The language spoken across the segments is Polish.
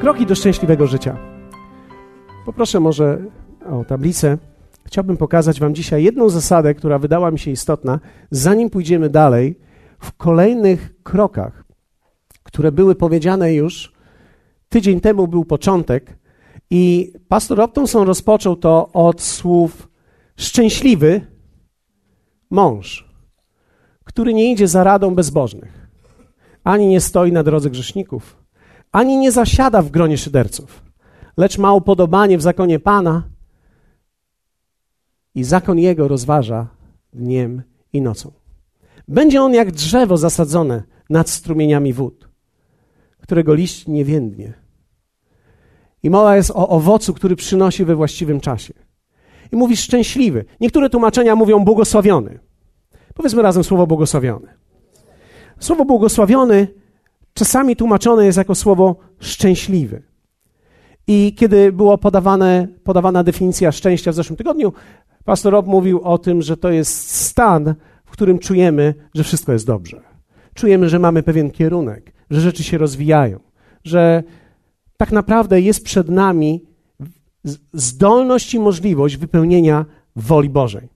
Kroki do szczęśliwego życia. Poproszę może o tablicę. Chciałbym pokazać Wam dzisiaj jedną zasadę, która wydała mi się istotna, zanim pójdziemy dalej w kolejnych krokach, które były powiedziane już. Tydzień temu był początek i pastor Optonson rozpoczął to od słów szczęśliwy mąż, który nie idzie za radą bezbożnych, ani nie stoi na drodze grzeszników, ani nie zasiada w gronie szyderców, lecz ma upodobanie w zakonie Pana i zakon Jego rozważa dniem i nocą. Będzie on jak drzewo zasadzone nad strumieniami wód, którego liść nie więdnie. I mowa jest o owocu, który przynosi we właściwym czasie. I mówi szczęśliwy. Niektóre tłumaczenia mówią błogosławiony. Powiedzmy razem słowo błogosławiony. Słowo błogosławiony czasami tłumaczone jest jako słowo szczęśliwy. I kiedy była podawana definicja szczęścia w zeszłym tygodniu, pastor Rob mówił o tym, że to jest stan, w którym czujemy, że wszystko jest dobrze. Czujemy, że mamy pewien kierunek, że rzeczy się rozwijają, że tak naprawdę jest przed nami zdolność i możliwość wypełnienia woli Bożej.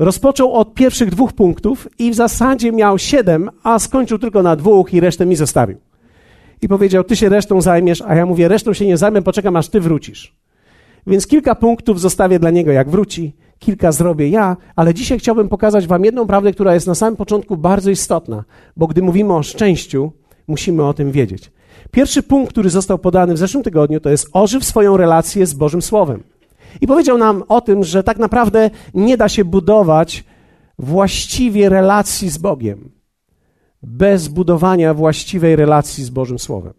Rozpoczął od pierwszych dwóch punktów i w zasadzie miał siedem, a skończył tylko na dwóch i resztę mi zostawił. I powiedział: Ty się resztą zajmiesz, a ja mówię: Resztą się nie zajmę, poczekam aż ty wrócisz. Więc kilka punktów zostawię dla niego, jak wróci, kilka zrobię ja, ale dzisiaj chciałbym pokazać Wam jedną prawdę, która jest na samym początku bardzo istotna, bo gdy mówimy o szczęściu, musimy o tym wiedzieć. Pierwszy punkt, który został podany w zeszłym tygodniu, to jest ożyw swoją relację z Bożym Słowem. I powiedział nam o tym, że tak naprawdę nie da się budować właściwie relacji z Bogiem bez budowania właściwej relacji z Bożym Słowem.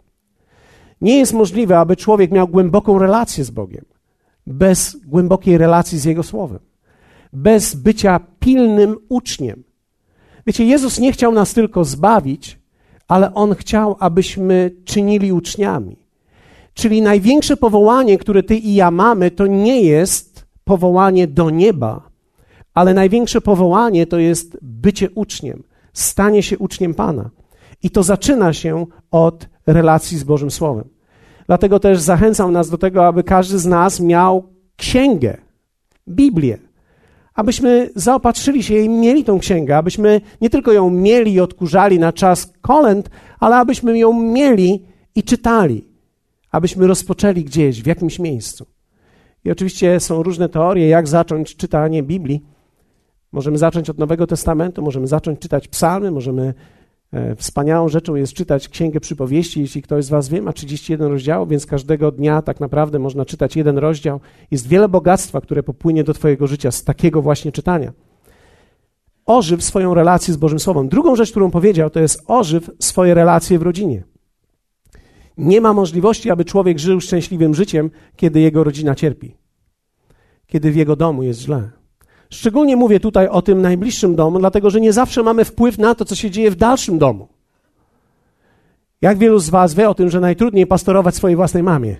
Nie jest możliwe, aby człowiek miał głęboką relację z Bogiem bez głębokiej relacji z Jego Słowem, bez bycia pilnym uczniem. Wiecie, Jezus nie chciał nas tylko zbawić, ale On chciał, abyśmy czynili uczniami. Czyli największe powołanie, które ty i ja mamy, to nie jest powołanie do nieba, ale największe powołanie to jest bycie uczniem, stanie się uczniem Pana. I to zaczyna się od relacji z Bożym Słowem. Dlatego też zachęcam nas do tego, aby każdy z nas miał księgę, Biblię, abyśmy zaopatrzyli się i mieli tą księgę, abyśmy nie tylko ją mieli i odkurzali na czas kolęd, ale abyśmy ją mieli i czytali abyśmy rozpoczęli gdzieś, w jakimś miejscu. I oczywiście są różne teorie, jak zacząć czytanie Biblii. Możemy zacząć od Nowego Testamentu, możemy zacząć czytać psalmy, możemy e, Wspaniałą rzeczą jest czytać Księgę Przypowieści. Jeśli ktoś z Was wie, ma 31 rozdziałów, więc każdego dnia tak naprawdę można czytać jeden rozdział. Jest wiele bogactwa, które popłynie do Twojego życia z takiego właśnie czytania. Ożyw swoją relację z Bożym Słowem. Drugą rzecz, którą powiedział, to jest ożyw swoje relacje w rodzinie. Nie ma możliwości, aby człowiek żył szczęśliwym życiem, kiedy jego rodzina cierpi, kiedy w jego domu jest źle. Szczególnie mówię tutaj o tym najbliższym domu, dlatego że nie zawsze mamy wpływ na to, co się dzieje w dalszym domu. Jak wielu z Was wie o tym, że najtrudniej pastorować swojej własnej mamie?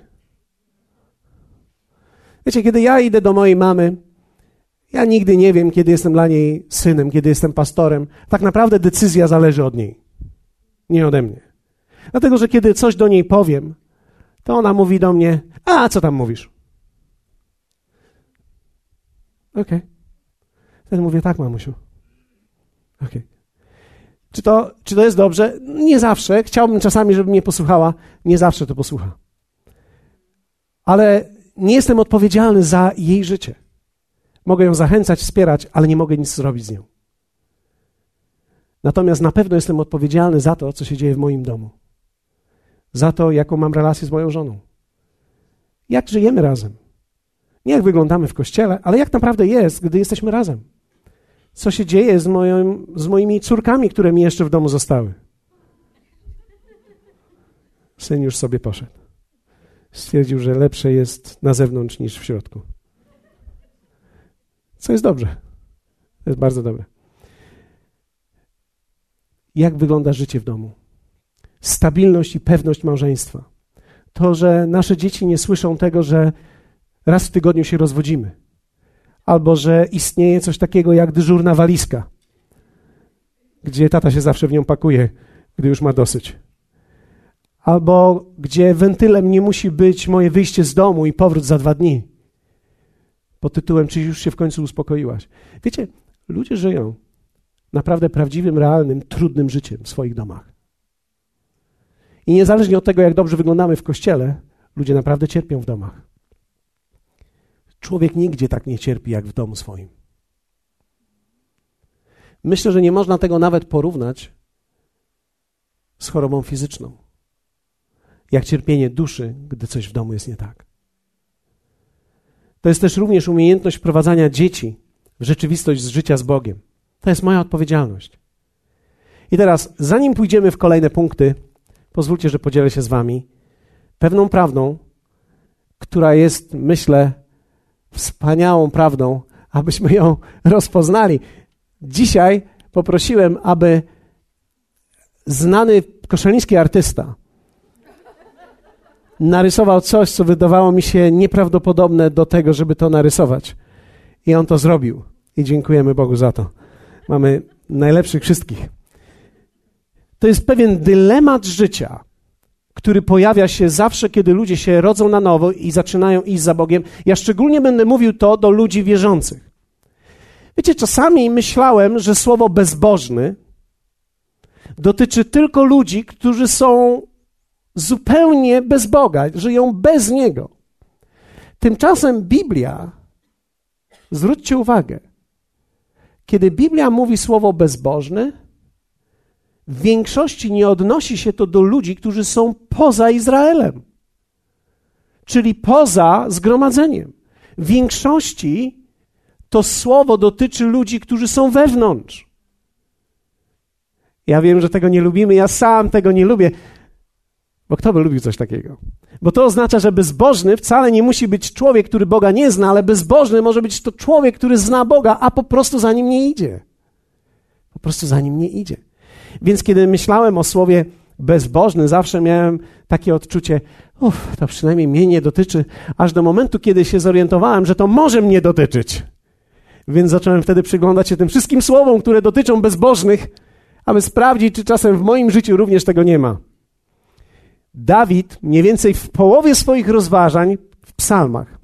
Wiecie, kiedy ja idę do mojej mamy, ja nigdy nie wiem, kiedy jestem dla niej synem, kiedy jestem pastorem. Tak naprawdę decyzja zależy od niej, nie ode mnie. Dlatego, że kiedy coś do niej powiem, to ona mówi do mnie: A co tam mówisz? Okej. Okay. Wtedy mówię: Tak, mamusiu. Okej. Okay. Czy to, czy to jest dobrze? Nie zawsze. Chciałbym czasami, żeby mnie posłuchała. Nie zawsze to posłucha. Ale nie jestem odpowiedzialny za jej życie. Mogę ją zachęcać, wspierać, ale nie mogę nic zrobić z nią. Natomiast na pewno jestem odpowiedzialny za to, co się dzieje w moim domu za to, jaką mam relację z moją żoną. Jak żyjemy razem. Nie jak wyglądamy w kościele, ale jak naprawdę jest, gdy jesteśmy razem. Co się dzieje z, moją, z moimi córkami, które mi jeszcze w domu zostały. Syn już sobie poszedł. Stwierdził, że lepsze jest na zewnątrz niż w środku. Co jest dobrze. To jest bardzo dobre. Jak wygląda życie w domu? Stabilność i pewność małżeństwa. To, że nasze dzieci nie słyszą tego, że raz w tygodniu się rozwodzimy, albo że istnieje coś takiego jak dyżurna walizka, gdzie tata się zawsze w nią pakuje, gdy już ma dosyć. albo gdzie wentylem nie musi być moje wyjście z domu i powrót za dwa dni. Pod tytułem, czy już się w końcu uspokoiłaś. Wiecie, ludzie żyją naprawdę prawdziwym, realnym, trudnym życiem w swoich domach. I niezależnie od tego, jak dobrze wyglądamy w kościele, ludzie naprawdę cierpią w domach. Człowiek nigdzie tak nie cierpi jak w domu swoim. Myślę, że nie można tego nawet porównać z chorobą fizyczną. Jak cierpienie duszy, gdy coś w domu jest nie tak. To jest też również umiejętność wprowadzania dzieci w rzeczywistość z życia z Bogiem. To jest moja odpowiedzialność. I teraz, zanim pójdziemy w kolejne punkty, pozwólcie, że podzielę się z Wami pewną prawdą, która jest, myślę, wspaniałą prawdą, abyśmy ją rozpoznali. Dzisiaj poprosiłem, aby znany koszaliński artysta narysował coś, co wydawało mi się nieprawdopodobne do tego, żeby to narysować. I on to zrobił. I dziękujemy Bogu za to. Mamy najlepszych wszystkich. To jest pewien dylemat życia, który pojawia się zawsze, kiedy ludzie się rodzą na nowo i zaczynają iść za Bogiem. Ja szczególnie będę mówił to do ludzi wierzących. Wiecie, czasami myślałem, że słowo bezbożny dotyczy tylko ludzi, którzy są zupełnie bez Boga, żyją bez Niego. Tymczasem Biblia, zwróćcie uwagę, kiedy Biblia mówi słowo bezbożny, w większości nie odnosi się to do ludzi, którzy są poza Izraelem, czyli poza zgromadzeniem. W większości to słowo dotyczy ludzi, którzy są wewnątrz. Ja wiem, że tego nie lubimy, ja sam tego nie lubię, bo kto by lubił coś takiego? Bo to oznacza, że bezbożny wcale nie musi być człowiek, który Boga nie zna, ale bezbożny może być to człowiek, który zna Boga, a po prostu za nim nie idzie. Po prostu za nim nie idzie. Więc kiedy myślałem o słowie bezbożny, zawsze miałem takie odczucie, uff, to przynajmniej mnie nie dotyczy, aż do momentu, kiedy się zorientowałem, że to może mnie dotyczyć. Więc zacząłem wtedy przyglądać się tym wszystkim słowom, które dotyczą bezbożnych, aby sprawdzić, czy czasem w moim życiu również tego nie ma. Dawid mniej więcej w połowie swoich rozważań w psalmach,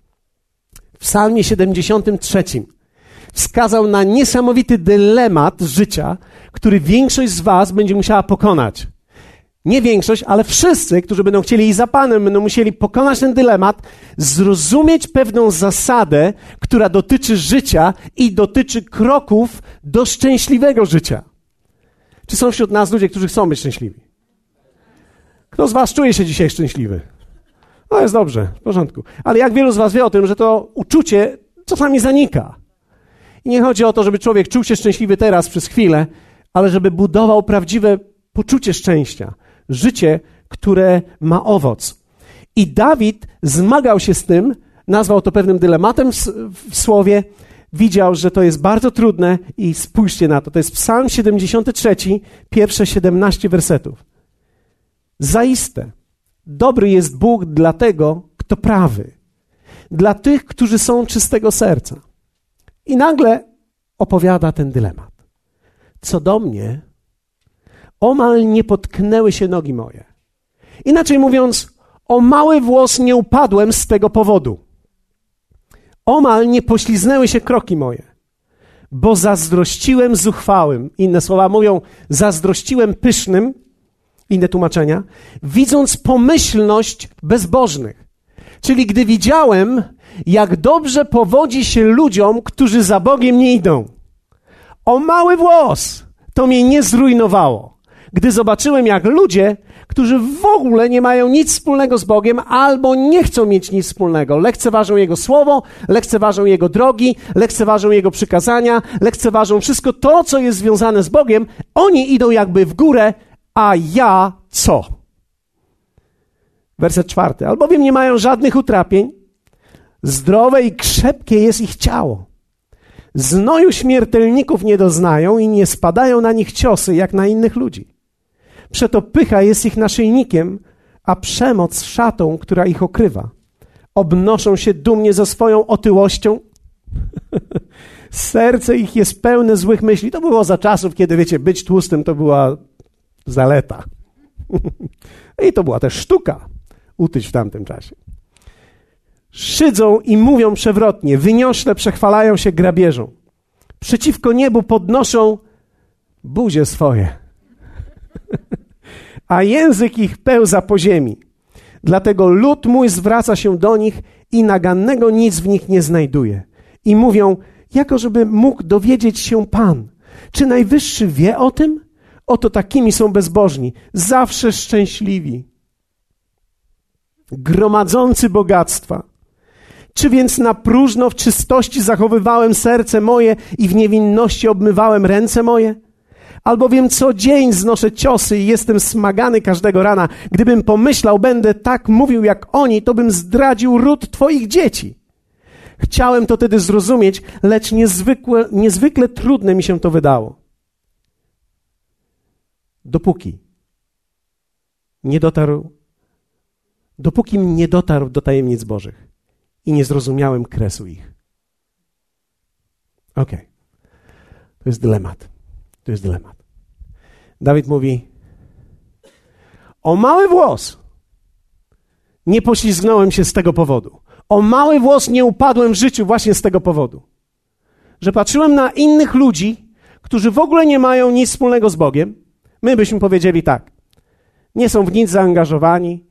w psalmie 73, wskazał na niesamowity dylemat życia, który większość z was będzie musiała pokonać. Nie większość, ale wszyscy, którzy będą chcieli iść za Panem, będą musieli pokonać ten dylemat, zrozumieć pewną zasadę, która dotyczy życia i dotyczy kroków do szczęśliwego życia. Czy są wśród nas ludzie, którzy chcą być szczęśliwi? Kto z Was czuje się dzisiaj szczęśliwy? No jest dobrze, w porządku. Ale jak wielu z Was wie o tym, że to uczucie czasami zanika. I nie chodzi o to, żeby człowiek czuł się szczęśliwy teraz przez chwilę, ale żeby budował prawdziwe poczucie szczęścia. Życie, które ma owoc. I Dawid zmagał się z tym, nazwał to pewnym dylematem w słowie, widział, że to jest bardzo trudne i spójrzcie na to. To jest Psalm 73, pierwsze 17 wersetów. Zaiste, dobry jest Bóg dla tego, kto prawy, dla tych, którzy są czystego serca. I nagle opowiada ten dylemat. Co do mnie, omal nie potknęły się nogi moje. Inaczej mówiąc, o mały włos nie upadłem z tego powodu. Omal nie pośliznęły się kroki moje, bo zazdrościłem zuchwałym. Inne słowa mówią, zazdrościłem pysznym, inne tłumaczenia, widząc pomyślność bezbożnych. Czyli gdy widziałem, jak dobrze powodzi się ludziom, którzy za Bogiem nie idą. O mały włos! To mnie nie zrujnowało. Gdy zobaczyłem, jak ludzie, którzy w ogóle nie mają nic wspólnego z Bogiem albo nie chcą mieć nic wspólnego, lekceważą Jego słowo, lekceważą Jego drogi, lekceważą Jego przykazania, lekceważą wszystko to, co jest związane z Bogiem, oni idą jakby w górę, a ja co? Werset czwarty. Albowiem nie mają żadnych utrapień, zdrowe i krzepkie jest ich ciało. Znoju śmiertelników nie doznają i nie spadają na nich ciosy jak na innych ludzi. Przeto pycha jest ich naszyjnikiem, a przemoc szatą, która ich okrywa. Obnoszą się dumnie ze swoją otyłością. Serce ich jest pełne złych myśli. To było za czasów, kiedy, wiecie, być tłustym to była zaleta. I to była też sztuka utyć w tamtym czasie. Szydzą i mówią przewrotnie, wyniośle przechwalają się grabieżą. Przeciwko niebu podnoszą buzie swoje, a język ich pełza po ziemi. Dlatego lud mój zwraca się do nich i nagannego nic w nich nie znajduje. I mówią, jako żeby mógł dowiedzieć się Pan. Czy Najwyższy wie o tym? Oto takimi są bezbożni, zawsze szczęśliwi, gromadzący bogactwa. Czy więc na próżno w czystości zachowywałem serce moje i w niewinności obmywałem ręce moje? Albowiem co dzień znoszę ciosy i jestem smagany każdego rana. Gdybym pomyślał, będę tak mówił jak oni, to bym zdradził ród Twoich dzieci. Chciałem to wtedy zrozumieć, lecz niezwykle, niezwykle trudne mi się to wydało. Dopóki nie dotarł, dopóki nie dotarł do tajemnic Bożych i nie zrozumiałem kresu ich. Okay. To jest dylemat. To jest dylemat. Dawid mówi: O mały włos nie poślizgnąłem się z tego powodu. O mały włos nie upadłem w życiu właśnie z tego powodu. Że patrzyłem na innych ludzi, którzy w ogóle nie mają nic wspólnego z Bogiem. My byśmy powiedzieli tak. Nie są w nic zaangażowani,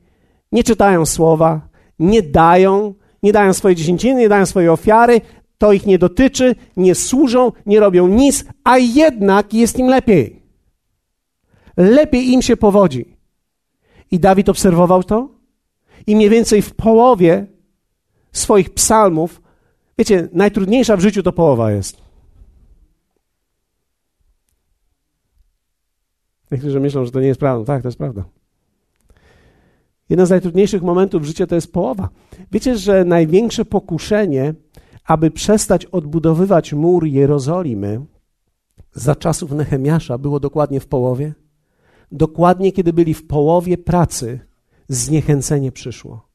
nie czytają słowa, nie dają, nie dają swojej dziesięciny, nie dają swojej ofiary, to ich nie dotyczy, nie służą, nie robią nic, a jednak jest im lepiej. Lepiej im się powodzi. I Dawid obserwował to i mniej więcej w połowie swoich psalmów, wiecie, najtrudniejsza w życiu to połowa jest. Niektórzy myślą, że to nie jest prawda. Tak, to jest prawda. Jeden z najtrudniejszych momentów w życiu to jest połowa. Wiecie, że największe pokuszenie, aby przestać odbudowywać mur Jerozolimy za czasów Nehemiasza było dokładnie w połowie? Dokładnie kiedy byli w połowie pracy, zniechęcenie przyszło.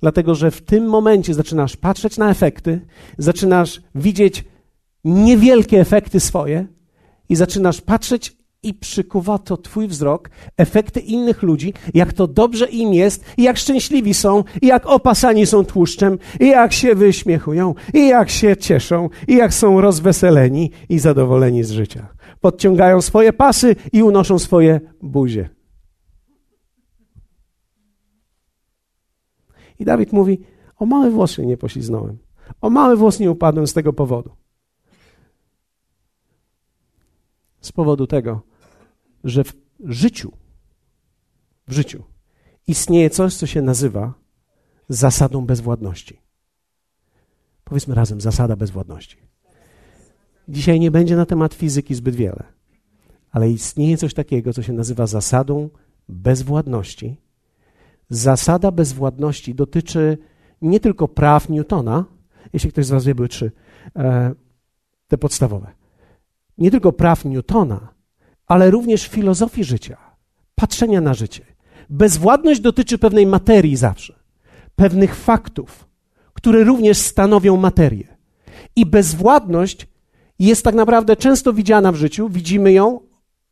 Dlatego, że w tym momencie zaczynasz patrzeć na efekty, zaczynasz widzieć niewielkie efekty swoje i zaczynasz patrzeć i przykuwa to Twój wzrok, efekty innych ludzi, jak to dobrze im jest, i jak szczęśliwi są, i jak opasani są tłuszczem, i jak się wyśmiechują, i jak się cieszą, i jak są rozweseleni i zadowoleni z życia. Podciągają swoje pasy i unoszą swoje buzie. I Dawid mówi: O mały włos się nie pośliznąłem. O mały włos nie upadłem z tego powodu. Z powodu tego, że w życiu, w życiu istnieje coś, co się nazywa zasadą bezwładności. Powiedzmy razem, zasada bezwładności. Dzisiaj nie będzie na temat fizyki zbyt wiele, ale istnieje coś takiego, co się nazywa zasadą bezwładności. Zasada bezwładności dotyczy nie tylko praw Newtona, jeśli ktoś z Was wie, były trzy, e, te podstawowe. Nie tylko praw Newtona, ale również filozofii życia, patrzenia na życie. Bezwładność dotyczy pewnej materii zawsze, pewnych faktów, które również stanowią materię. I bezwładność jest tak naprawdę często widziana w życiu, widzimy ją,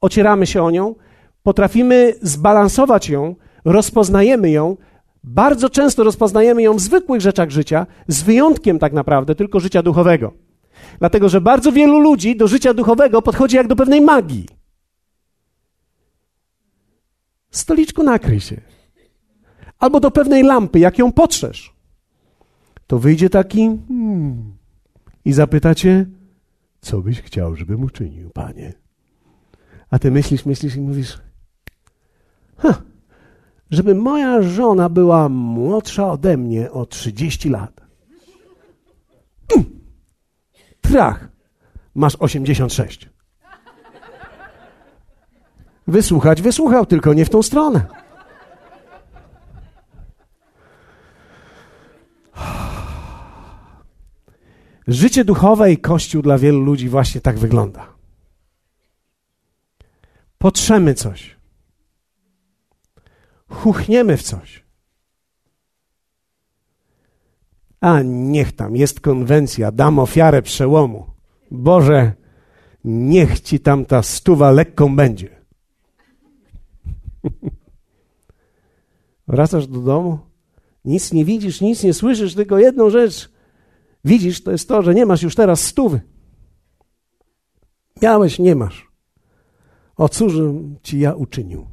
ocieramy się o nią, potrafimy zbalansować ją, rozpoznajemy ją. Bardzo często rozpoznajemy ją w zwykłych rzeczach życia, z wyjątkiem tak naprawdę tylko życia duchowego. Dlatego, że bardzo wielu ludzi do życia duchowego podchodzi jak do pewnej magii. Stoliczku nakryj się. Albo do pewnej lampy, jak ją potrzesz. To wyjdzie taki hmm, i zapytacie, co byś chciał, żebym uczynił, panie? A ty myślisz, myślisz i mówisz, ha, żeby moja żona była młodsza ode mnie o 30 lat. Mm. Trach, masz 86. Wysłuchać wysłuchał, tylko nie w tą stronę. Życie duchowe i Kościół dla wielu ludzi właśnie tak wygląda. Potrzemy coś. Chuchniemy w coś. A niech tam jest konwencja, dam ofiarę przełomu. Boże, niech ci tam ta stuwa lekką będzie. Wracasz do domu, nic nie widzisz, nic nie słyszysz, tylko jedną rzecz widzisz, to jest to, że nie masz już teraz stówy. Miałeś, nie masz. O cóżem ci ja uczynił?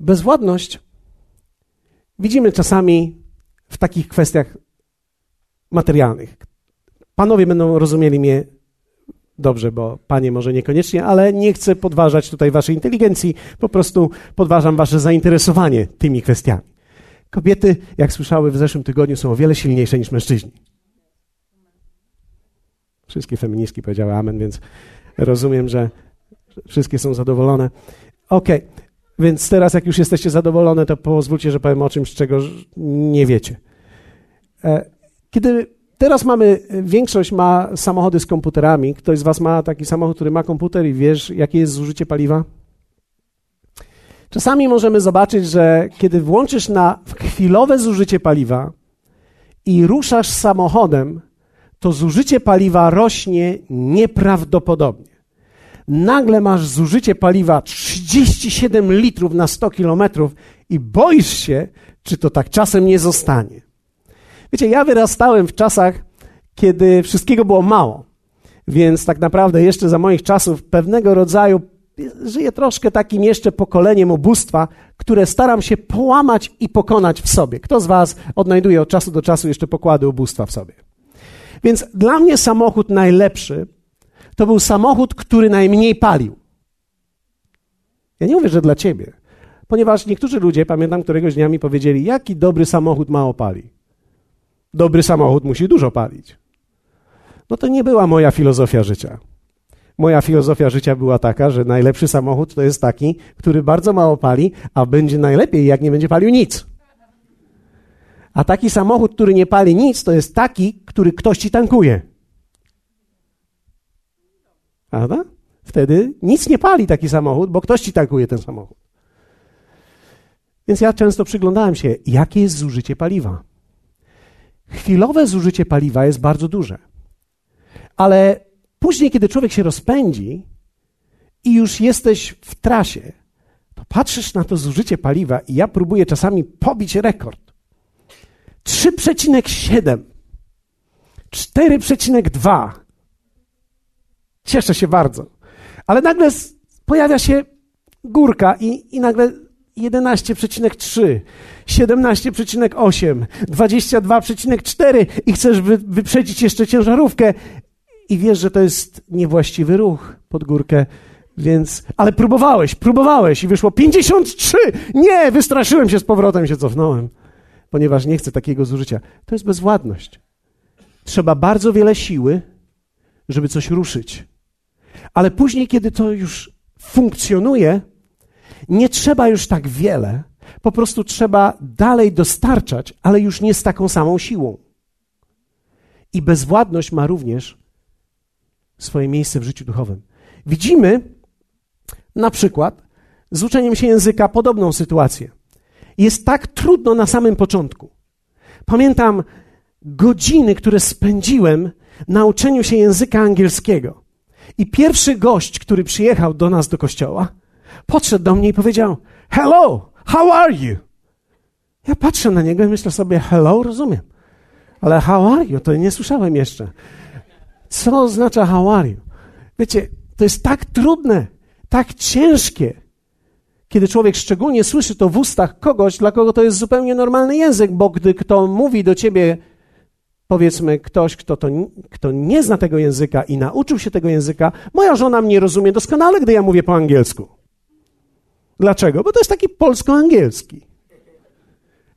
Bezwładność widzimy czasami w takich kwestiach materialnych. Panowie będą rozumieli mnie dobrze, bo panie może niekoniecznie, ale nie chcę podważać tutaj waszej inteligencji, po prostu podważam wasze zainteresowanie tymi kwestiami. Kobiety, jak słyszały w zeszłym tygodniu, są o wiele silniejsze niż mężczyźni. Wszystkie feministki powiedziały amen, więc rozumiem, że wszystkie są zadowolone. Okej, okay. więc teraz jak już jesteście zadowolone, to pozwólcie, że powiem o czymś, czego nie wiecie. E, kiedy teraz mamy, większość ma samochody z komputerami, ktoś z was ma taki samochód, który ma komputer i wiesz, jakie jest zużycie paliwa? Czasami możemy zobaczyć, że kiedy włączysz na chwilowe zużycie paliwa i ruszasz samochodem, to zużycie paliwa rośnie nieprawdopodobnie. Nagle masz zużycie paliwa 37 litrów na 100 kilometrów i boisz się, czy to tak czasem nie zostanie. Wiecie, ja wyrastałem w czasach, kiedy wszystkiego było mało. Więc tak naprawdę jeszcze za moich czasów pewnego rodzaju żyję troszkę takim jeszcze pokoleniem ubóstwa, które staram się połamać i pokonać w sobie. Kto z Was odnajduje od czasu do czasu jeszcze pokłady ubóstwa w sobie? Więc dla mnie samochód najlepszy to był samochód, który najmniej palił. Ja nie mówię, że dla ciebie, ponieważ niektórzy ludzie, pamiętam, któregoś dnia mi powiedzieli, jaki dobry samochód mało pali. Dobry samochód musi dużo palić. No to nie była moja filozofia życia. Moja filozofia życia była taka, że najlepszy samochód to jest taki, który bardzo mało pali, a będzie najlepiej, jak nie będzie palił nic. A taki samochód, który nie pali nic, to jest taki, który ktoś ci tankuje. Prawda? Wtedy nic nie pali taki samochód, bo ktoś ci tankuje ten samochód. Więc ja często przyglądałem się, jakie jest zużycie paliwa. Chwilowe zużycie paliwa jest bardzo duże. Ale później, kiedy człowiek się rozpędzi i już jesteś w trasie, to patrzysz na to zużycie paliwa i ja próbuję czasami pobić rekord. 3,7, 4,2. Cieszę się bardzo. Ale nagle pojawia się górka i, i nagle 11,3, 17,8, 22,4 i chcesz wy, wyprzedzić jeszcze ciężarówkę i wiesz, że to jest niewłaściwy ruch pod górkę, więc... Ale próbowałeś, próbowałeś i wyszło 53! Nie, wystraszyłem się z powrotem, się cofnąłem ponieważ nie chcę takiego zużycia. To jest bezwładność. Trzeba bardzo wiele siły, żeby coś ruszyć. Ale później, kiedy to już funkcjonuje, nie trzeba już tak wiele, po prostu trzeba dalej dostarczać, ale już nie z taką samą siłą. I bezwładność ma również swoje miejsce w życiu duchowym. Widzimy na przykład z uczeniem się języka podobną sytuację jest tak trudno na samym początku. Pamiętam godziny, które spędziłem na uczeniu się języka angielskiego. I pierwszy gość, który przyjechał do nas do kościoła, podszedł do mnie i powiedział: Hello, how are you? Ja patrzę na niego i myślę sobie: Hello, rozumiem. Ale how are you? To nie słyszałem jeszcze. Co oznacza how are you? Wiecie, to jest tak trudne, tak ciężkie, kiedy człowiek szczególnie słyszy to w ustach kogoś, dla kogo to jest zupełnie normalny język, bo gdy kto mówi do ciebie, powiedzmy, ktoś, kto, to, kto nie zna tego języka i nauczył się tego języka, moja żona mnie rozumie doskonale, gdy ja mówię po angielsku. Dlaczego? Bo to jest taki polsko-angielski.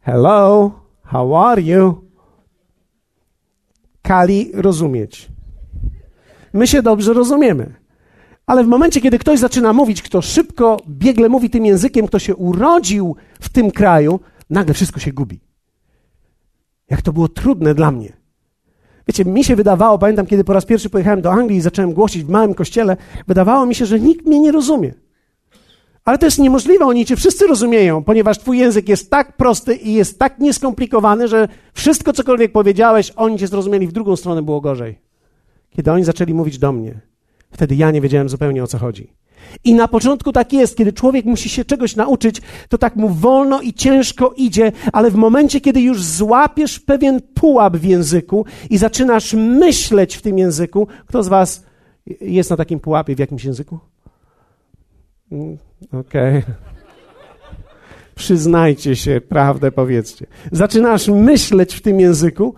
Hello, how are you? Kali rozumieć. My się dobrze rozumiemy. Ale w momencie, kiedy ktoś zaczyna mówić, kto szybko, biegle mówi tym językiem, kto się urodził w tym kraju, nagle wszystko się gubi. Jak to było trudne dla mnie. Wiecie, mi się wydawało, pamiętam, kiedy po raz pierwszy pojechałem do Anglii i zacząłem głosić w małym kościele, wydawało mi się, że nikt mnie nie rozumie. Ale to jest niemożliwe, oni cię wszyscy rozumieją, ponieważ twój język jest tak prosty i jest tak nieskomplikowany, że wszystko, cokolwiek powiedziałeś, oni cię zrozumieli, w drugą stronę było gorzej. Kiedy oni zaczęli mówić do mnie, Wtedy ja nie wiedziałem zupełnie o co chodzi. I na początku tak jest, kiedy człowiek musi się czegoś nauczyć, to tak mu wolno i ciężko idzie, ale w momencie, kiedy już złapiesz pewien pułap w języku i zaczynasz myśleć w tym języku, kto z Was jest na takim pułapie w jakimś języku? Mm, okej. Okay. Przyznajcie się, prawdę powiedzcie. Zaczynasz myśleć w tym języku,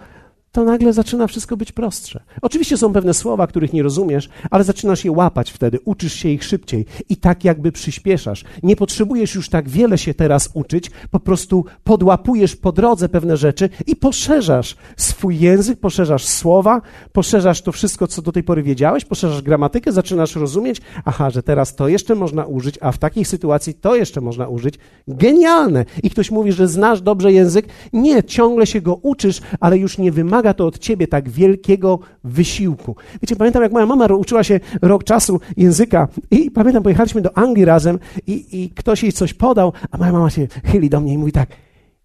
to nagle zaczyna wszystko być prostsze. Oczywiście są pewne słowa, których nie rozumiesz, ale zaczynasz je łapać wtedy, uczysz się ich szybciej i tak jakby przyspieszasz. Nie potrzebujesz już tak wiele się teraz uczyć, po prostu podłapujesz po drodze pewne rzeczy i poszerzasz swój język, poszerzasz słowa, poszerzasz to wszystko, co do tej pory wiedziałeś, poszerzasz gramatykę, zaczynasz rozumieć, aha, że teraz to jeszcze można użyć, a w takiej sytuacji to jeszcze można użyć. Genialne! I ktoś mówi, że znasz dobrze język. Nie, ciągle się go uczysz, ale już nie wymaga wymaga to od ciebie tak wielkiego wysiłku. Wiecie, pamiętam, jak moja mama uczyła się rok czasu języka i pamiętam, pojechaliśmy do Anglii razem i, i ktoś jej coś podał, a moja mama się chyli do mnie i mówi tak,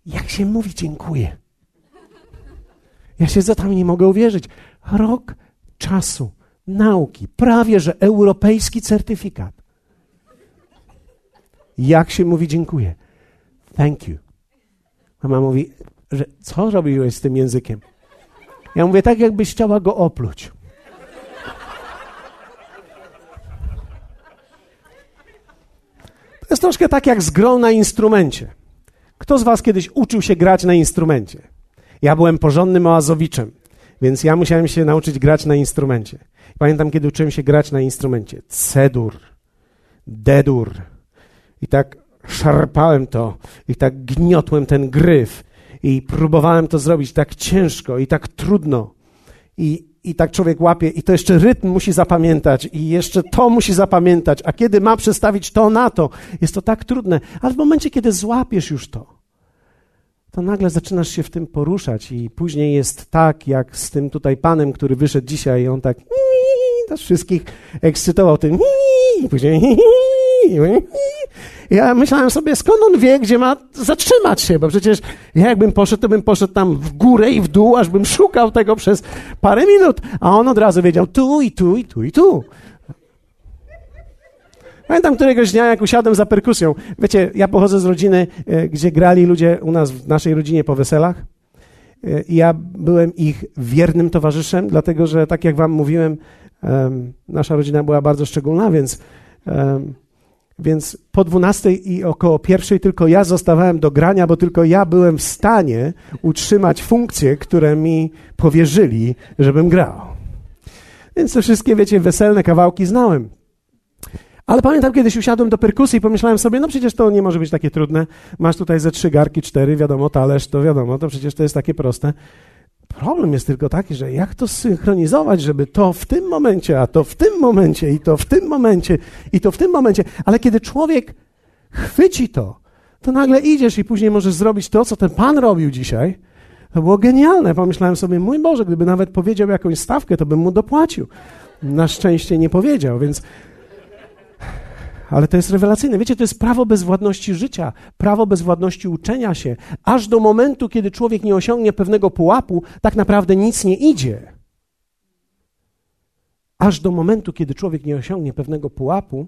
jak się mówi dziękuję? Ja się za tam nie mogę uwierzyć. Rok czasu nauki, prawie że europejski certyfikat. Jak się mówi dziękuję? Thank you. Mama mówi, że co robiłeś z tym językiem? Ja mówię, tak jakbyś chciała go opluć. To jest troszkę tak jak z grą na instrumencie. Kto z was kiedyś uczył się grać na instrumencie? Ja byłem porządnym oazowiczem, więc ja musiałem się nauczyć grać na instrumencie. Pamiętam, kiedy uczyłem się grać na instrumencie. Cedur, dedur. I tak szarpałem to, i tak gniotłem ten gryf, i próbowałem to zrobić tak ciężko i tak trudno. I, I tak człowiek łapie, i to jeszcze rytm musi zapamiętać, i jeszcze to musi zapamiętać, a kiedy ma przestawić to na to, jest to tak trudne. Ale w momencie, kiedy złapiesz już to, to nagle zaczynasz się w tym poruszać, i później jest tak, jak z tym tutaj panem, który wyszedł dzisiaj, i on tak to wszystkich ekscytował tym i później ja myślałem sobie, skąd on wie, gdzie ma zatrzymać się, bo przecież ja jakbym poszedł, to bym poszedł tam w górę i w dół, aż bym szukał tego przez parę minut, a on od razu wiedział tu i tu i tu i tu. Pamiętam któregoś dnia, jak usiadłem za perkusją. Wiecie, ja pochodzę z rodziny, e, gdzie grali ludzie u nas, w naszej rodzinie po weselach. E, I ja byłem ich wiernym towarzyszem, dlatego że, tak jak wam mówiłem, nasza rodzina była bardzo szczególna, więc więc po dwunastej i około pierwszej tylko ja zostawałem do grania, bo tylko ja byłem w stanie utrzymać funkcje, które mi powierzyli, żebym grał. Więc te wszystkie, wiecie, weselne kawałki znałem. Ale pamiętam, kiedyś usiadłem do perkusji i pomyślałem sobie, no przecież to nie może być takie trudne. Masz tutaj ze trzy garki, cztery, wiadomo, talerz, to wiadomo, to przecież to jest takie proste. Problem jest tylko taki, że jak to synchronizować, żeby to w tym momencie, a to w tym momencie, i to w tym momencie, i to w tym momencie. Ale kiedy człowiek chwyci to, to nagle idziesz i później możesz zrobić to, co ten Pan robił dzisiaj. To było genialne. Pomyślałem sobie, mój Boże, gdyby nawet powiedział jakąś stawkę, to bym mu dopłacił. Na szczęście nie powiedział, więc ale to jest rewelacyjne. Wiecie, to jest prawo bezwładności życia, prawo bezwładności uczenia się. Aż do momentu, kiedy człowiek nie osiągnie pewnego pułapu, tak naprawdę nic nie idzie. Aż do momentu, kiedy człowiek nie osiągnie pewnego pułapu,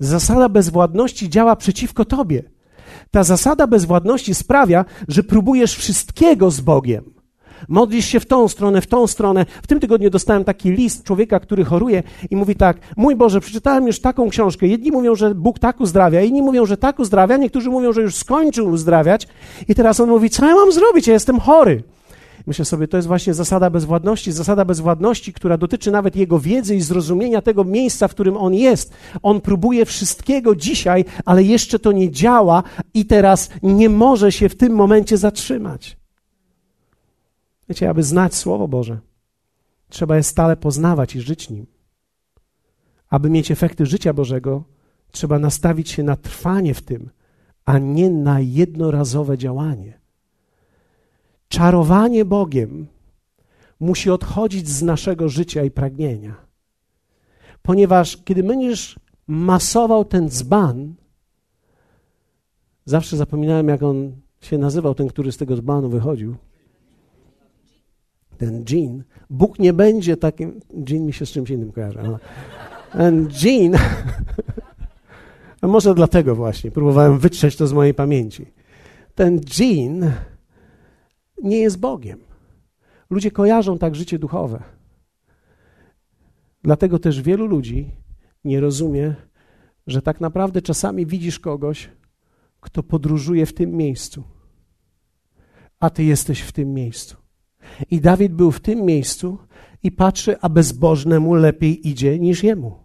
zasada bezwładności działa przeciwko tobie. Ta zasada bezwładności sprawia, że próbujesz wszystkiego z Bogiem. Modlisz się w tą stronę, w tą stronę. W tym tygodniu dostałem taki list człowieka, który choruje i mówi tak: Mój Boże, przeczytałem już taką książkę. Jedni mówią, że Bóg tak uzdrawia, inni mówią, że tak uzdrawia, niektórzy mówią, że już skończył uzdrawiać. I teraz on mówi: Co ja mam zrobić? Ja jestem chory. Myślę sobie, to jest właśnie zasada bezwładności, zasada bezwładności, która dotyczy nawet jego wiedzy i zrozumienia tego miejsca, w którym on jest. On próbuje wszystkiego dzisiaj, ale jeszcze to nie działa i teraz nie może się w tym momencie zatrzymać. Wiecie, aby znać Słowo Boże, trzeba je stale poznawać i żyć nim. Aby mieć efekty życia Bożego, trzeba nastawić się na trwanie w tym, a nie na jednorazowe działanie. Czarowanie Bogiem musi odchodzić z naszego życia i pragnienia. Ponieważ kiedy będziesz masował ten dzban, zawsze zapominałem, jak on się nazywał, ten, który z tego dzbanu wychodził ten dżin, Bóg nie będzie takim, dżin mi się z czymś innym kojarzy, ale ten dżin, A może dlatego właśnie próbowałem wytrzeć to z mojej pamięci. Ten dżin nie jest Bogiem. Ludzie kojarzą tak życie duchowe. Dlatego też wielu ludzi nie rozumie, że tak naprawdę czasami widzisz kogoś, kto podróżuje w tym miejscu, a ty jesteś w tym miejscu. I Dawid był w tym miejscu i patrzy, a bezbożnemu lepiej idzie niż jemu.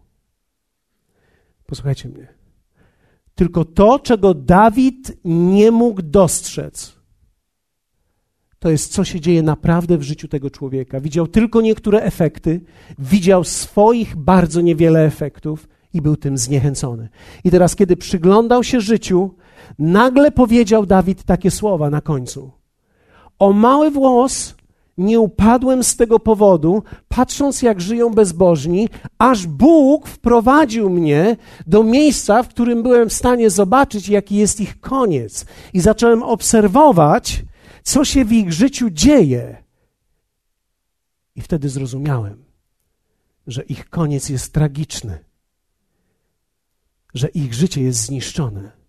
Posłuchajcie mnie. Tylko to, czego Dawid nie mógł dostrzec, to jest, co się dzieje naprawdę w życiu tego człowieka. Widział tylko niektóre efekty, widział swoich bardzo niewiele efektów i był tym zniechęcony. I teraz, kiedy przyglądał się życiu, nagle powiedział Dawid takie słowa na końcu. O mały włos nie upadłem z tego powodu, patrząc jak żyją bezbożni, aż Bóg wprowadził mnie do miejsca, w którym byłem w stanie zobaczyć, jaki jest ich koniec. I zacząłem obserwować, co się w ich życiu dzieje. I wtedy zrozumiałem, że ich koniec jest tragiczny, że ich życie jest zniszczone.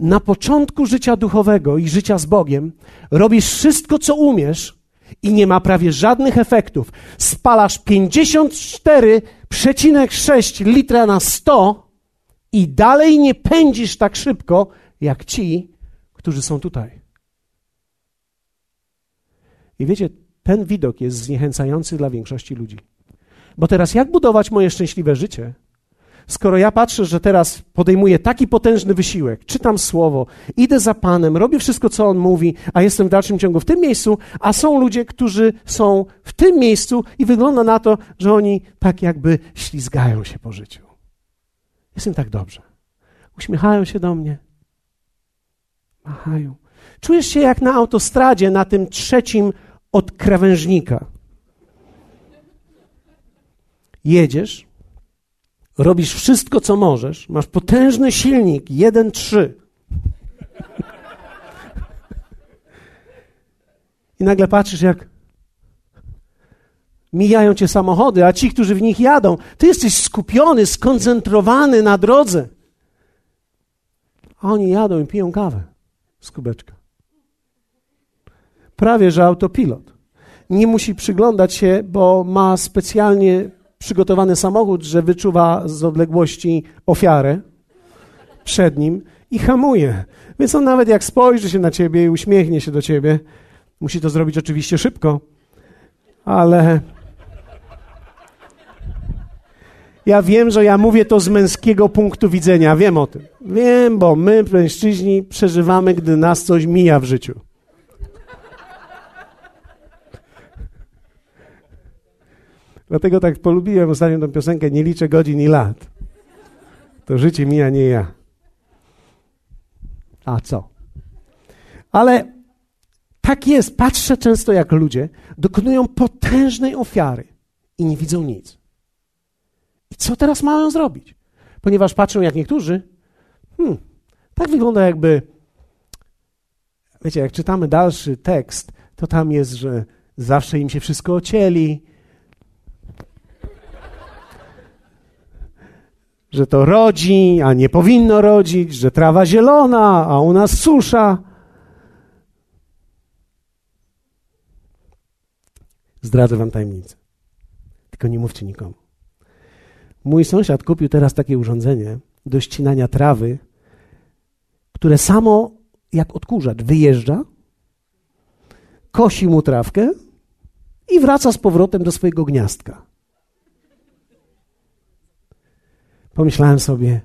Na początku życia duchowego i życia z Bogiem robisz wszystko, co umiesz, i nie ma prawie żadnych efektów. Spalasz 54,6 litra na 100 i dalej nie pędzisz tak szybko jak ci, którzy są tutaj. I wiecie, ten widok jest zniechęcający dla większości ludzi. Bo teraz jak budować moje szczęśliwe życie, skoro ja patrzę, że teraz podejmuję taki potężny wysiłek, czytam słowo, idę za Panem, robię wszystko, co On mówi, a jestem w dalszym ciągu w tym miejscu, a są ludzie, którzy są w tym miejscu i wygląda na to, że oni tak jakby ślizgają się po życiu. Jestem tak dobrze. Uśmiechają się do mnie, machają. Czujesz się jak na autostradzie, na tym trzecim od krawężnika. Jedziesz, robisz wszystko, co możesz, masz potężny silnik 1.3. I nagle patrzysz, jak mijają cię samochody, a ci, którzy w nich jadą, ty jesteś skupiony, skoncentrowany na drodze. A oni jadą i piją kawę z kubeczka prawie że autopilot. Nie musi przyglądać się, bo ma specjalnie przygotowany samochód, że wyczuwa z odległości ofiarę przed nim i hamuje. Więc on nawet jak spojrzy się na ciebie i uśmiechnie się do ciebie, musi to zrobić oczywiście szybko, ale ja wiem, że ja mówię to z męskiego punktu widzenia, wiem o tym. Wiem, bo my, mężczyźni, przeżywamy, gdy nas coś mija w życiu. Dlatego tak polubiłem ostatnio tę piosenkę Nie liczę godzin i lat. To życie mija, nie ja. A co? Ale tak jest. Patrzę często, jak ludzie dokonują potężnej ofiary i nie widzą nic. I co teraz mają zrobić? Ponieważ patrzą, jak niektórzy, hmm, tak wygląda jakby, wiecie, jak czytamy dalszy tekst, to tam jest, że zawsze im się wszystko ocieli, że to rodzi, a nie powinno rodzić, że trawa zielona, a u nas susza. Zdradzę wam tajemnicę. Tylko nie mówcie nikomu. Mój sąsiad kupił teraz takie urządzenie do ścinania trawy, które samo jak odkurzacz wyjeżdża, kosi mu trawkę i wraca z powrotem do swojego gniazdka. Pomyślałem sobie,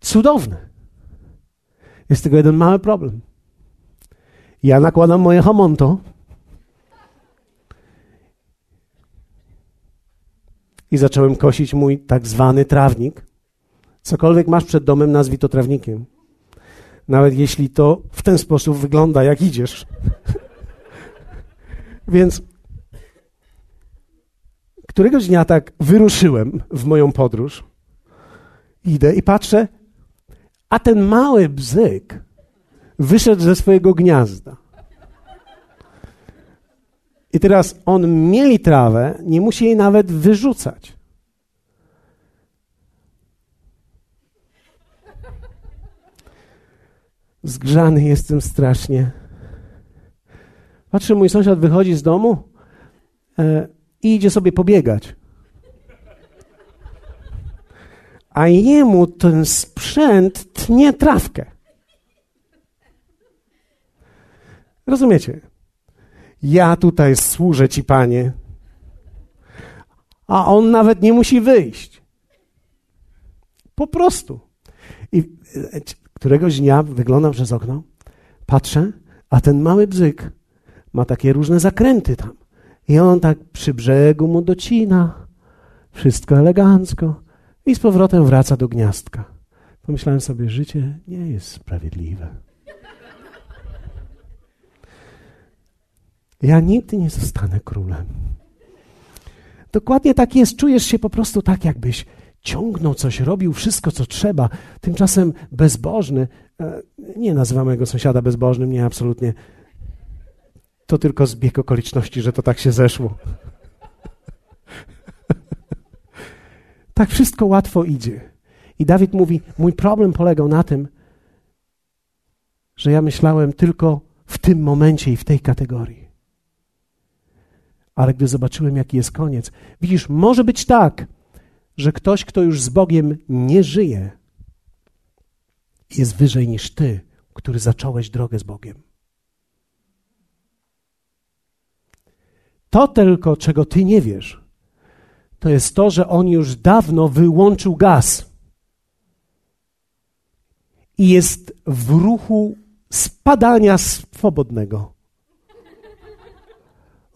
cudowne. Jest tylko jeden mały problem. Ja nakładam moje homonto i zacząłem kosić mój tak zwany trawnik. Cokolwiek masz przed domem, nazwij to trawnikiem. Nawet jeśli to w ten sposób wygląda, jak idziesz. Więc któregoś dnia tak wyruszyłem w moją podróż Idę i patrzę, a ten mały bzyk wyszedł ze swojego gniazda. I teraz on mieli trawę, nie musi jej nawet wyrzucać. Zgrzany jestem strasznie. Patrzę, mój sąsiad wychodzi z domu e, i idzie sobie pobiegać. A jemu ten sprzęt tnie trawkę. Rozumiecie? Ja tutaj służę ci, panie, a on nawet nie musi wyjść. Po prostu. I e, któregoś dnia wyglądam przez okno, patrzę, a ten mały bzyk ma takie różne zakręty tam. I on tak przy brzegu mu docina, wszystko elegancko i z powrotem wraca do gniazdka. Pomyślałem sobie, życie nie jest sprawiedliwe. Ja nigdy nie zostanę królem. Dokładnie tak jest. Czujesz się po prostu tak, jakbyś ciągnął coś, robił wszystko, co trzeba. Tymczasem bezbożny, e, nie nazywam mojego sąsiada bezbożnym, nie, absolutnie. To tylko zbieg okoliczności, że to tak się zeszło. Tak wszystko łatwo idzie. I Dawid mówi: Mój problem polegał na tym, że ja myślałem tylko w tym momencie i w tej kategorii. Ale gdy zobaczyłem, jaki jest koniec, widzisz, może być tak, że ktoś, kto już z Bogiem nie żyje, jest wyżej niż ty, który zacząłeś drogę z Bogiem. To tylko, czego ty nie wiesz, to jest to, że on już dawno wyłączył gaz i jest w ruchu spadania swobodnego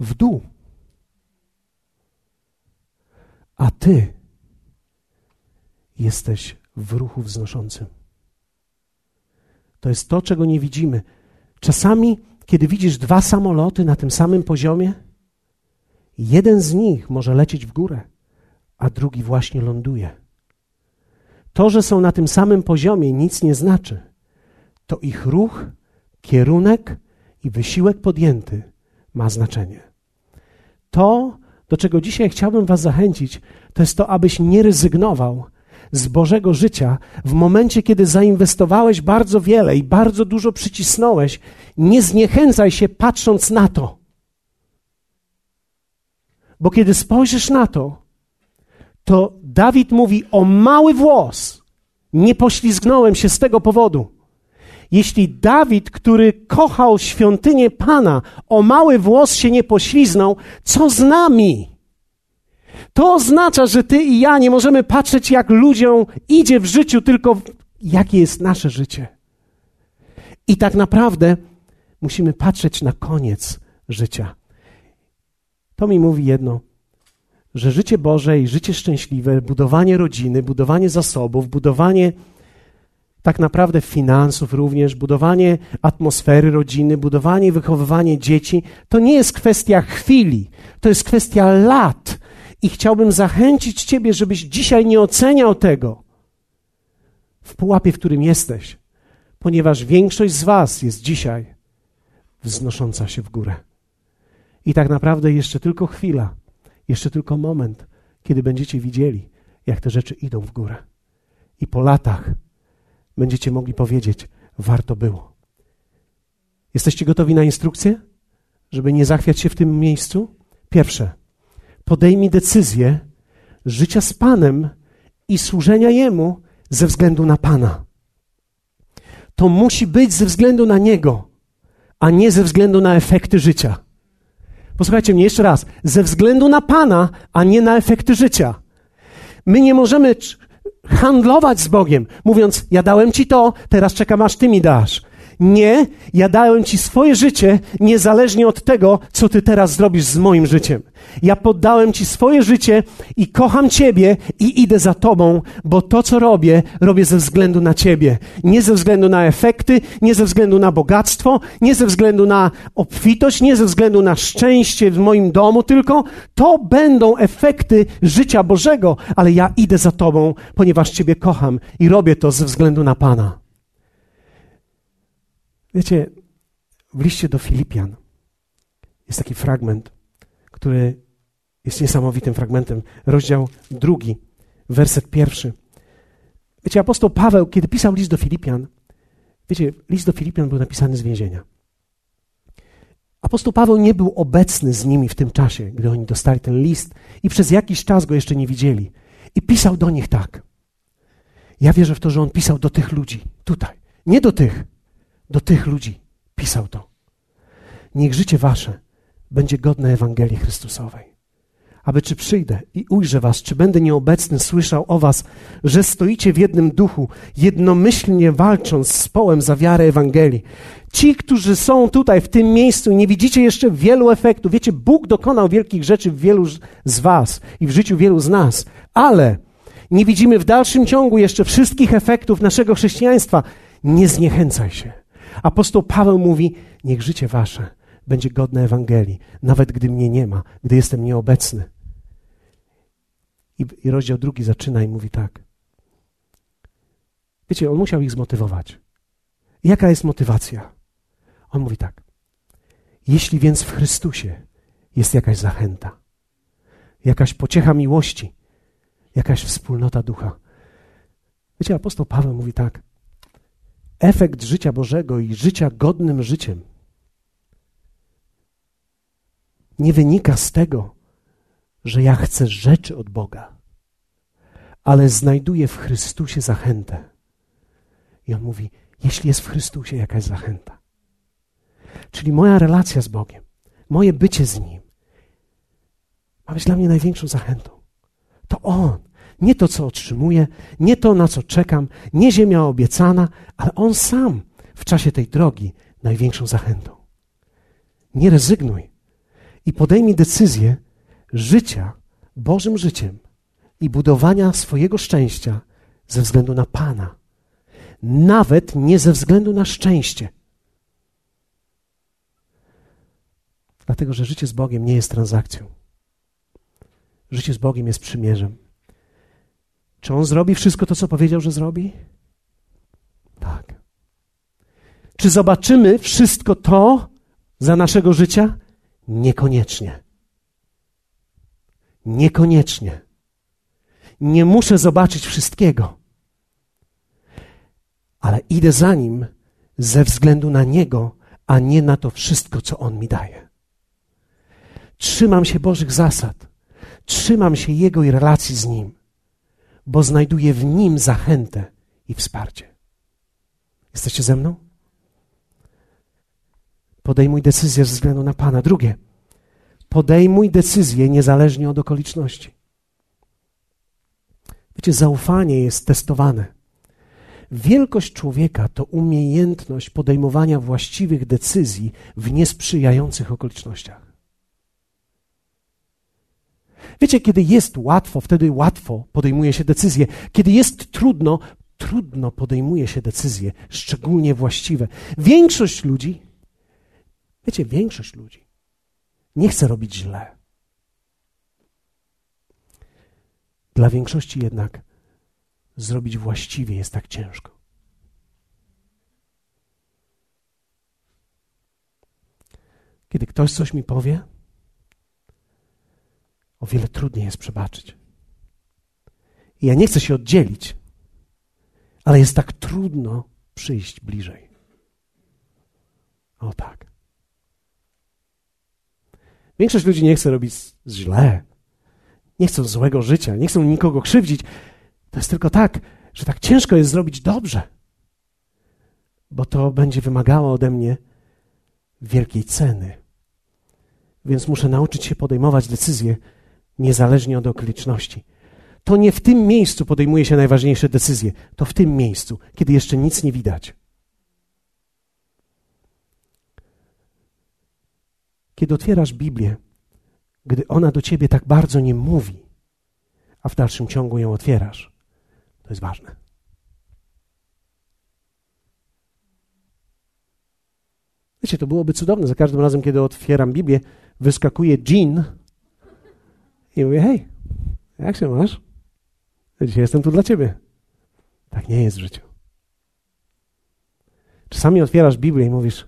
w dół. A ty jesteś w ruchu wznoszącym. To jest to, czego nie widzimy. Czasami, kiedy widzisz dwa samoloty na tym samym poziomie, jeden z nich może lecieć w górę, a drugi właśnie ląduje. To, że są na tym samym poziomie, nic nie znaczy. To ich ruch, kierunek i wysiłek podjęty ma znaczenie. To, do czego dzisiaj chciałbym Was zachęcić, to jest to, abyś nie rezygnował z Bożego życia w momencie, kiedy zainwestowałeś bardzo wiele i bardzo dużo przycisnąłeś. Nie zniechęcaj się patrząc na to. Bo kiedy spojrzysz na to, to Dawid mówi o mały włos. Nie poślizgnąłem się z tego powodu. Jeśli Dawid, który kochał świątynię Pana, o mały włos się nie pośliznął, co z nami? To oznacza, że ty i ja nie możemy patrzeć, jak ludziom idzie w życiu, tylko jakie jest nasze życie. I tak naprawdę musimy patrzeć na koniec życia. To mi mówi jedno, że życie Boże i życie szczęśliwe, budowanie rodziny, budowanie zasobów, budowanie tak naprawdę finansów również, budowanie atmosfery rodziny, budowanie i wychowywanie dzieci, to nie jest kwestia chwili, to jest kwestia lat. I chciałbym zachęcić Ciebie, żebyś dzisiaj nie oceniał tego w pułapie, w którym jesteś, ponieważ większość z Was jest dzisiaj wznosząca się w górę. I tak naprawdę jeszcze tylko chwila, jeszcze tylko moment, kiedy będziecie widzieli, jak te rzeczy idą w górę. I po latach będziecie mogli powiedzieć: warto było. Jesteście gotowi na instrukcję, żeby nie zachwiać się w tym miejscu? Pierwsze, podejmij decyzję życia z Panem i służenia Jemu ze względu na Pana. To musi być ze względu na Niego, a nie ze względu na efekty życia. Posłuchajcie mnie jeszcze raz. Ze względu na Pana, a nie na efekty życia. My nie możemy handlować z Bogiem, mówiąc: Ja dałem ci to, teraz czekam, aż ty mi dasz. Nie, ja dałem ci swoje życie, niezależnie od tego, co ty teraz zrobisz z moim życiem. Ja poddałem ci swoje życie i kocham ciebie i idę za tobą, bo to, co robię, robię ze względu na ciebie. Nie ze względu na efekty, nie ze względu na bogactwo, nie ze względu na obfitość, nie ze względu na szczęście w moim domu, tylko to będą efekty życia Bożego, ale ja idę za tobą, ponieważ ciebie kocham i robię to ze względu na Pana. Wiecie, w liście do Filipian jest taki fragment, który jest niesamowitym fragmentem. Rozdział drugi, werset pierwszy. Wiecie, apostoł Paweł, kiedy pisał list do Filipian, Wiecie, list do Filipian był napisany z więzienia. Apostoł Paweł nie był obecny z nimi w tym czasie, gdy oni dostali ten list i przez jakiś czas go jeszcze nie widzieli. I pisał do nich tak. Ja wierzę w to, że on pisał do tych ludzi, tutaj. Nie do tych, do tych ludzi pisał to. Niech życie wasze będzie godne Ewangelii Chrystusowej aby czy przyjdę i ujrzę was, czy będę nieobecny, słyszał o was, że stoicie w jednym duchu, jednomyślnie walcząc z połem za wiarę Ewangelii. Ci, którzy są tutaj w tym miejscu, nie widzicie jeszcze wielu efektów. Wiecie, Bóg dokonał wielkich rzeczy w wielu z was i w życiu wielu z nas, ale nie widzimy w dalszym ciągu jeszcze wszystkich efektów naszego chrześcijaństwa. Nie zniechęcaj się. Apostoł Paweł mówi: Niech życie wasze będzie godne Ewangelii, nawet gdy mnie nie ma, gdy jestem nieobecny. I, I rozdział drugi zaczyna i mówi tak. Wiecie, on musiał ich zmotywować. Jaka jest motywacja? On mówi tak. Jeśli więc w Chrystusie jest jakaś zachęta, jakaś pociecha miłości, jakaś wspólnota ducha. Wiecie, apostoł Paweł mówi tak. Efekt życia Bożego i życia godnym życiem nie wynika z tego, że ja chcę rzeczy od Boga, ale znajduję w Chrystusie zachętę. I on mówi: Jeśli jest w Chrystusie jakaś zachęta, czyli moja relacja z Bogiem, moje bycie z Nim, ma być dla mnie największą zachętą. To On, nie to, co otrzymuję, nie to, na co czekam, nie ziemia obiecana, ale On sam w czasie tej drogi największą zachętą. Nie rezygnuj i podejmij decyzję, życia Bożym życiem i budowania swojego szczęścia ze względu na Pana, nawet nie ze względu na szczęście. Dlatego, że życie z Bogiem nie jest transakcją. Życie z Bogiem jest przymierzem. Czy On zrobi wszystko to, co powiedział, że zrobi? Tak. Czy zobaczymy wszystko to za naszego życia? Niekoniecznie. Niekoniecznie. Nie muszę zobaczyć wszystkiego, ale idę za nim ze względu na niego, a nie na to wszystko, co on mi daje. Trzymam się Bożych zasad, trzymam się jego i relacji z nim, bo znajduję w nim zachętę i wsparcie. Jesteście ze mną? Podejmuj decyzję ze względu na Pana. Drugie, podejmuj decyzję niezależnie od okoliczności. Wiecie, zaufanie jest testowane. Wielkość człowieka to umiejętność podejmowania właściwych decyzji w niesprzyjających okolicznościach. Wiecie, kiedy jest łatwo, wtedy łatwo podejmuje się decyzje. Kiedy jest trudno, trudno podejmuje się decyzje, szczególnie właściwe. Większość ludzi, wiecie, większość ludzi nie chce robić źle. Dla większości jednak zrobić właściwie jest tak ciężko. Kiedy ktoś coś mi powie, o wiele trudniej jest przebaczyć. I ja nie chcę się oddzielić, ale jest tak trudno przyjść bliżej. O tak. Większość ludzi nie chce robić źle. Nie chcą złego życia, nie chcą nikogo krzywdzić. To jest tylko tak, że tak ciężko jest zrobić dobrze, bo to będzie wymagało ode mnie wielkiej ceny. Więc muszę nauczyć się podejmować decyzje niezależnie od okoliczności. To nie w tym miejscu podejmuje się najważniejsze decyzje, to w tym miejscu, kiedy jeszcze nic nie widać. Kiedy otwierasz Biblię, gdy ona do ciebie tak bardzo nie mówi, a w dalszym ciągu ją otwierasz, to jest ważne. Wiecie, to byłoby cudowne. Za każdym razem, kiedy otwieram Biblię, wyskakuje Jean i mówię, hej, jak się masz? Dzisiaj jestem tu dla ciebie. Tak nie jest w życiu. Czasami otwierasz Biblię i mówisz,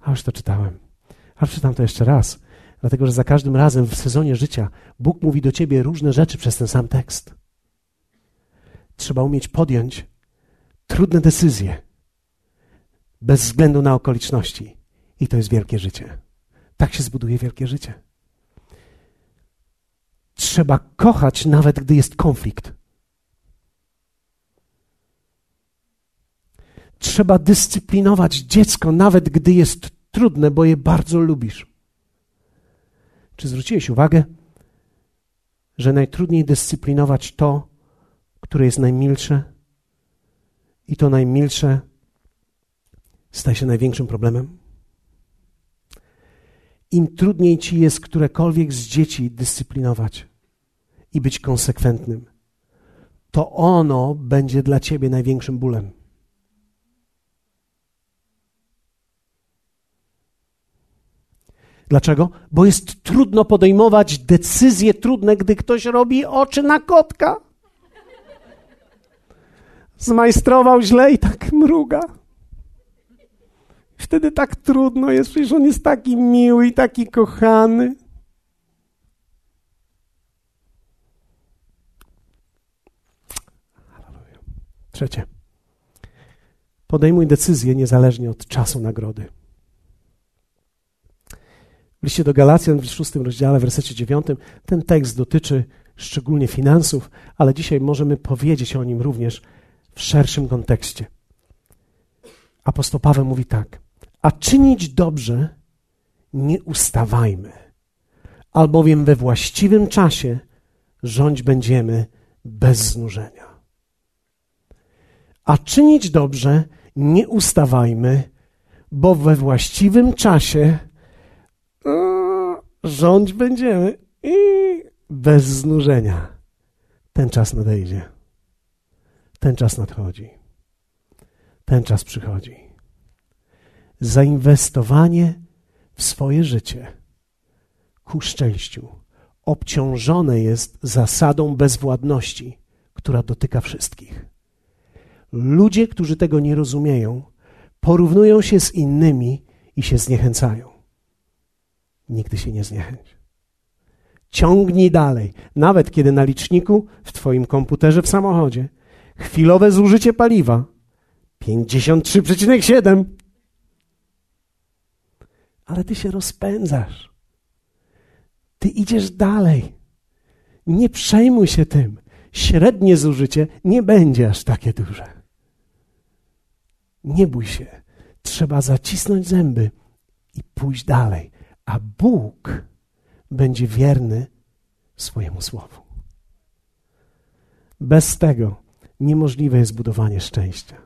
a już to czytałem, a przeczytam to jeszcze raz. Dlatego, że za każdym razem w sezonie życia Bóg mówi do ciebie różne rzeczy przez ten sam tekst. Trzeba umieć podjąć trudne decyzje bez względu na okoliczności. I to jest wielkie życie. Tak się zbuduje wielkie życie. Trzeba kochać, nawet gdy jest konflikt. Trzeba dyscyplinować dziecko, nawet gdy jest trudne, bo je bardzo lubisz. Czy zwróciłeś uwagę, że najtrudniej dyscyplinować to, które jest najmilsze, i to najmilsze staje się największym problemem? Im trudniej ci jest którekolwiek z dzieci dyscyplinować i być konsekwentnym, to ono będzie dla ciebie największym bólem. Dlaczego? Bo jest trudno podejmować decyzje trudne, gdy ktoś robi oczy na kotka. Zmajstrował źle i tak mruga. Wtedy tak trudno jest, przecież on jest taki miły i taki kochany. Trzecie. Podejmuj decyzję niezależnie od czasu nagrody. W liście do Galacjan w szóstym rozdziale, w wersecie dziewiątym, ten tekst dotyczy szczególnie finansów, ale dzisiaj możemy powiedzieć o nim również w szerszym kontekście. Apostoł Paweł mówi tak: A czynić dobrze nie ustawajmy, albowiem we właściwym czasie rządź będziemy bez znużenia. A czynić dobrze nie ustawajmy, bo we właściwym czasie rządź będziemy i bez znużenia. Ten czas nadejdzie. Ten czas nadchodzi. Ten czas przychodzi. Zainwestowanie w swoje życie ku szczęściu obciążone jest zasadą bezwładności, która dotyka wszystkich. Ludzie, którzy tego nie rozumieją, porównują się z innymi i się zniechęcają. Nigdy się nie zniechęć. Ciągnij dalej, nawet kiedy na liczniku, w Twoim komputerze, w samochodzie, chwilowe zużycie paliwa 53,7. Ale Ty się rozpędzasz. Ty idziesz dalej. Nie przejmuj się tym. Średnie zużycie nie będzie aż takie duże. Nie bój się. Trzeba zacisnąć zęby i pójść dalej a Bóg będzie wierny swojemu słowu. Bez tego niemożliwe jest budowanie szczęścia,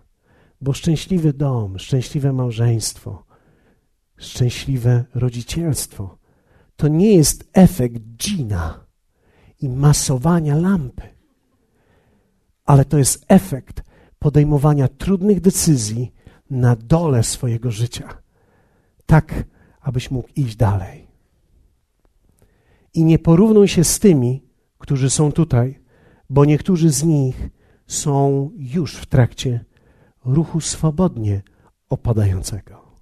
bo szczęśliwy dom, szczęśliwe małżeństwo, szczęśliwe rodzicielstwo to nie jest efekt dżina i masowania lampy, ale to jest efekt podejmowania trudnych decyzji na dole swojego życia. Tak abyś mógł iść dalej. I nie porównuj się z tymi, którzy są tutaj, bo niektórzy z nich są już w trakcie ruchu swobodnie opadającego.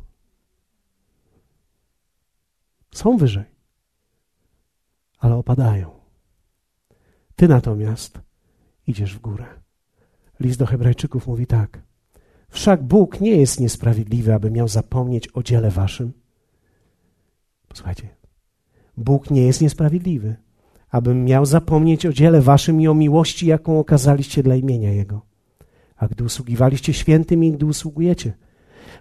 Są wyżej, ale opadają. Ty natomiast idziesz w górę. List do Hebrajczyków mówi tak. Wszak Bóg nie jest niesprawiedliwy, aby miał zapomnieć o dziele waszym Posłuchajcie, Bóg nie jest niesprawiedliwy, abym miał zapomnieć o dziele waszym i o miłości, jaką okazaliście dla imienia Jego. A gdy usługiwaliście świętym i gdy usługujecie.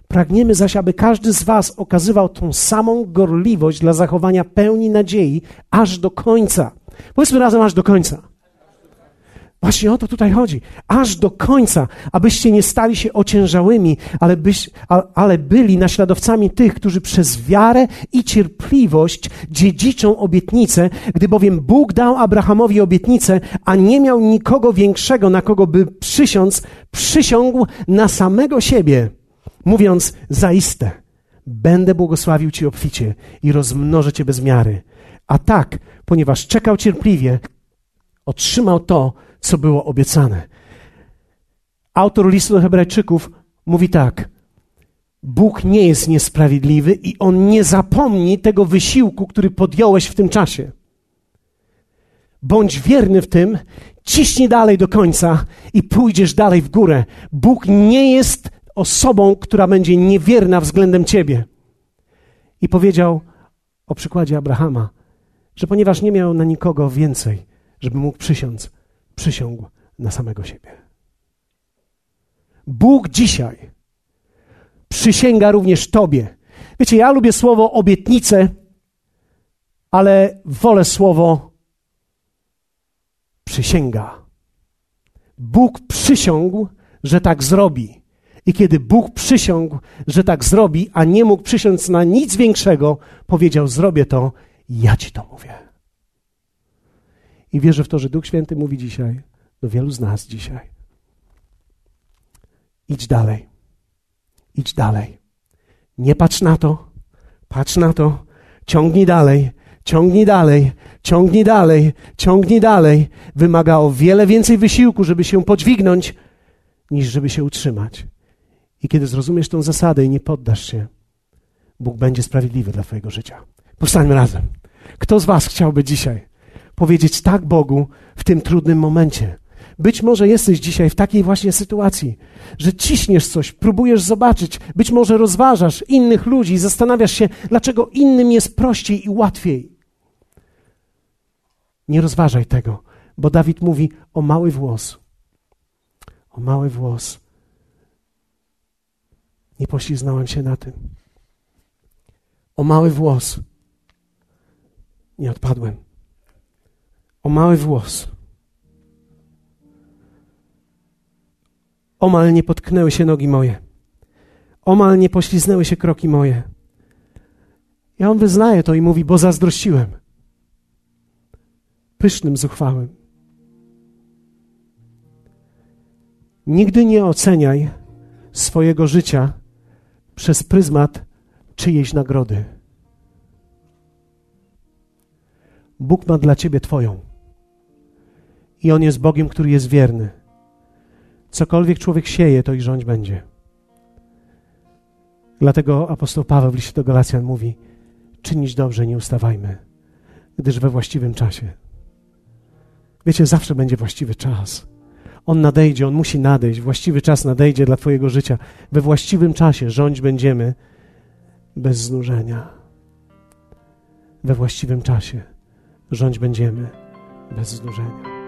Pragniemy zaś, aby każdy z was okazywał tą samą gorliwość dla zachowania pełni nadziei aż do końca. Powiedzmy razem aż do końca. Właśnie o to tutaj chodzi. Aż do końca, abyście nie stali się ociężałymi, ale, byś, ale byli naśladowcami tych, którzy przez wiarę i cierpliwość dziedziczą obietnicę, gdy bowiem Bóg dał Abrahamowi obietnicę, a nie miał nikogo większego, na kogo by przysiąc, przysiągł na samego siebie, mówiąc zaiste, będę błogosławił Ci obficie i rozmnożę Cię bez miary. A tak, ponieważ czekał cierpliwie, otrzymał to, co było obiecane. Autor listu do Hebrajczyków mówi tak: Bóg nie jest niesprawiedliwy i on nie zapomni tego wysiłku, który podjąłeś w tym czasie. Bądź wierny w tym, ciśnij dalej do końca i pójdziesz dalej w górę. Bóg nie jest osobą, która będzie niewierna względem ciebie. I powiedział o przykładzie Abrahama, że ponieważ nie miał na nikogo więcej, żeby mógł przysiąc, przysiągł na samego siebie. Bóg dzisiaj przysięga również Tobie. Wiecie, ja lubię słowo obietnice, ale wolę słowo przysięga. Bóg przysiągł, że tak zrobi. I kiedy Bóg przysiągł, że tak zrobi, a nie mógł przysiąc na nic większego, powiedział: Zrobię to, ja ci to mówię. I wierzę w to, że Duch Święty mówi dzisiaj do wielu z nas dzisiaj. Idź dalej. Idź dalej. Nie patrz na to. Patrz na to. Ciągnij dalej. Ciągnij dalej, ciągnij dalej, ciągnij dalej. Wymaga o wiele więcej wysiłku, żeby się podźwignąć, niż żeby się utrzymać. I kiedy zrozumiesz tę zasadę i nie poddasz się, Bóg będzie sprawiedliwy dla Twojego życia. Powstańmy razem. Kto z Was chciałby dzisiaj powiedzieć tak Bogu w tym trudnym momencie? Być może jesteś dzisiaj w takiej właśnie sytuacji, że ciśniesz coś, próbujesz zobaczyć, być może rozważasz innych ludzi zastanawiasz się, dlaczego innym jest prościej i łatwiej. Nie rozważaj tego, bo Dawid mówi o mały włos. O mały włos. Nie pośliznąłem się na tym. O mały włos. Nie odpadłem. O mały włos. Omal nie potknęły się nogi moje. Omal nie pośliznęły się kroki moje. Ja on wyznaje to i mówi, bo zazdrościłem. Pysznym, zuchwałym. Nigdy nie oceniaj swojego życia przez pryzmat czyjejś nagrody. Bóg ma dla ciebie Twoją. I On jest Bogiem, który jest wierny. Cokolwiek człowiek sieje, to i rządź będzie. Dlatego apostoł Paweł w liście do Galacjan mówi: czynić dobrze, nie ustawajmy, gdyż we właściwym czasie. Wiecie, zawsze będzie właściwy czas. On nadejdzie, on musi nadejść. Właściwy czas nadejdzie dla Twojego życia. We właściwym czasie rządź będziemy bez znużenia. We właściwym czasie rządź będziemy bez znużenia.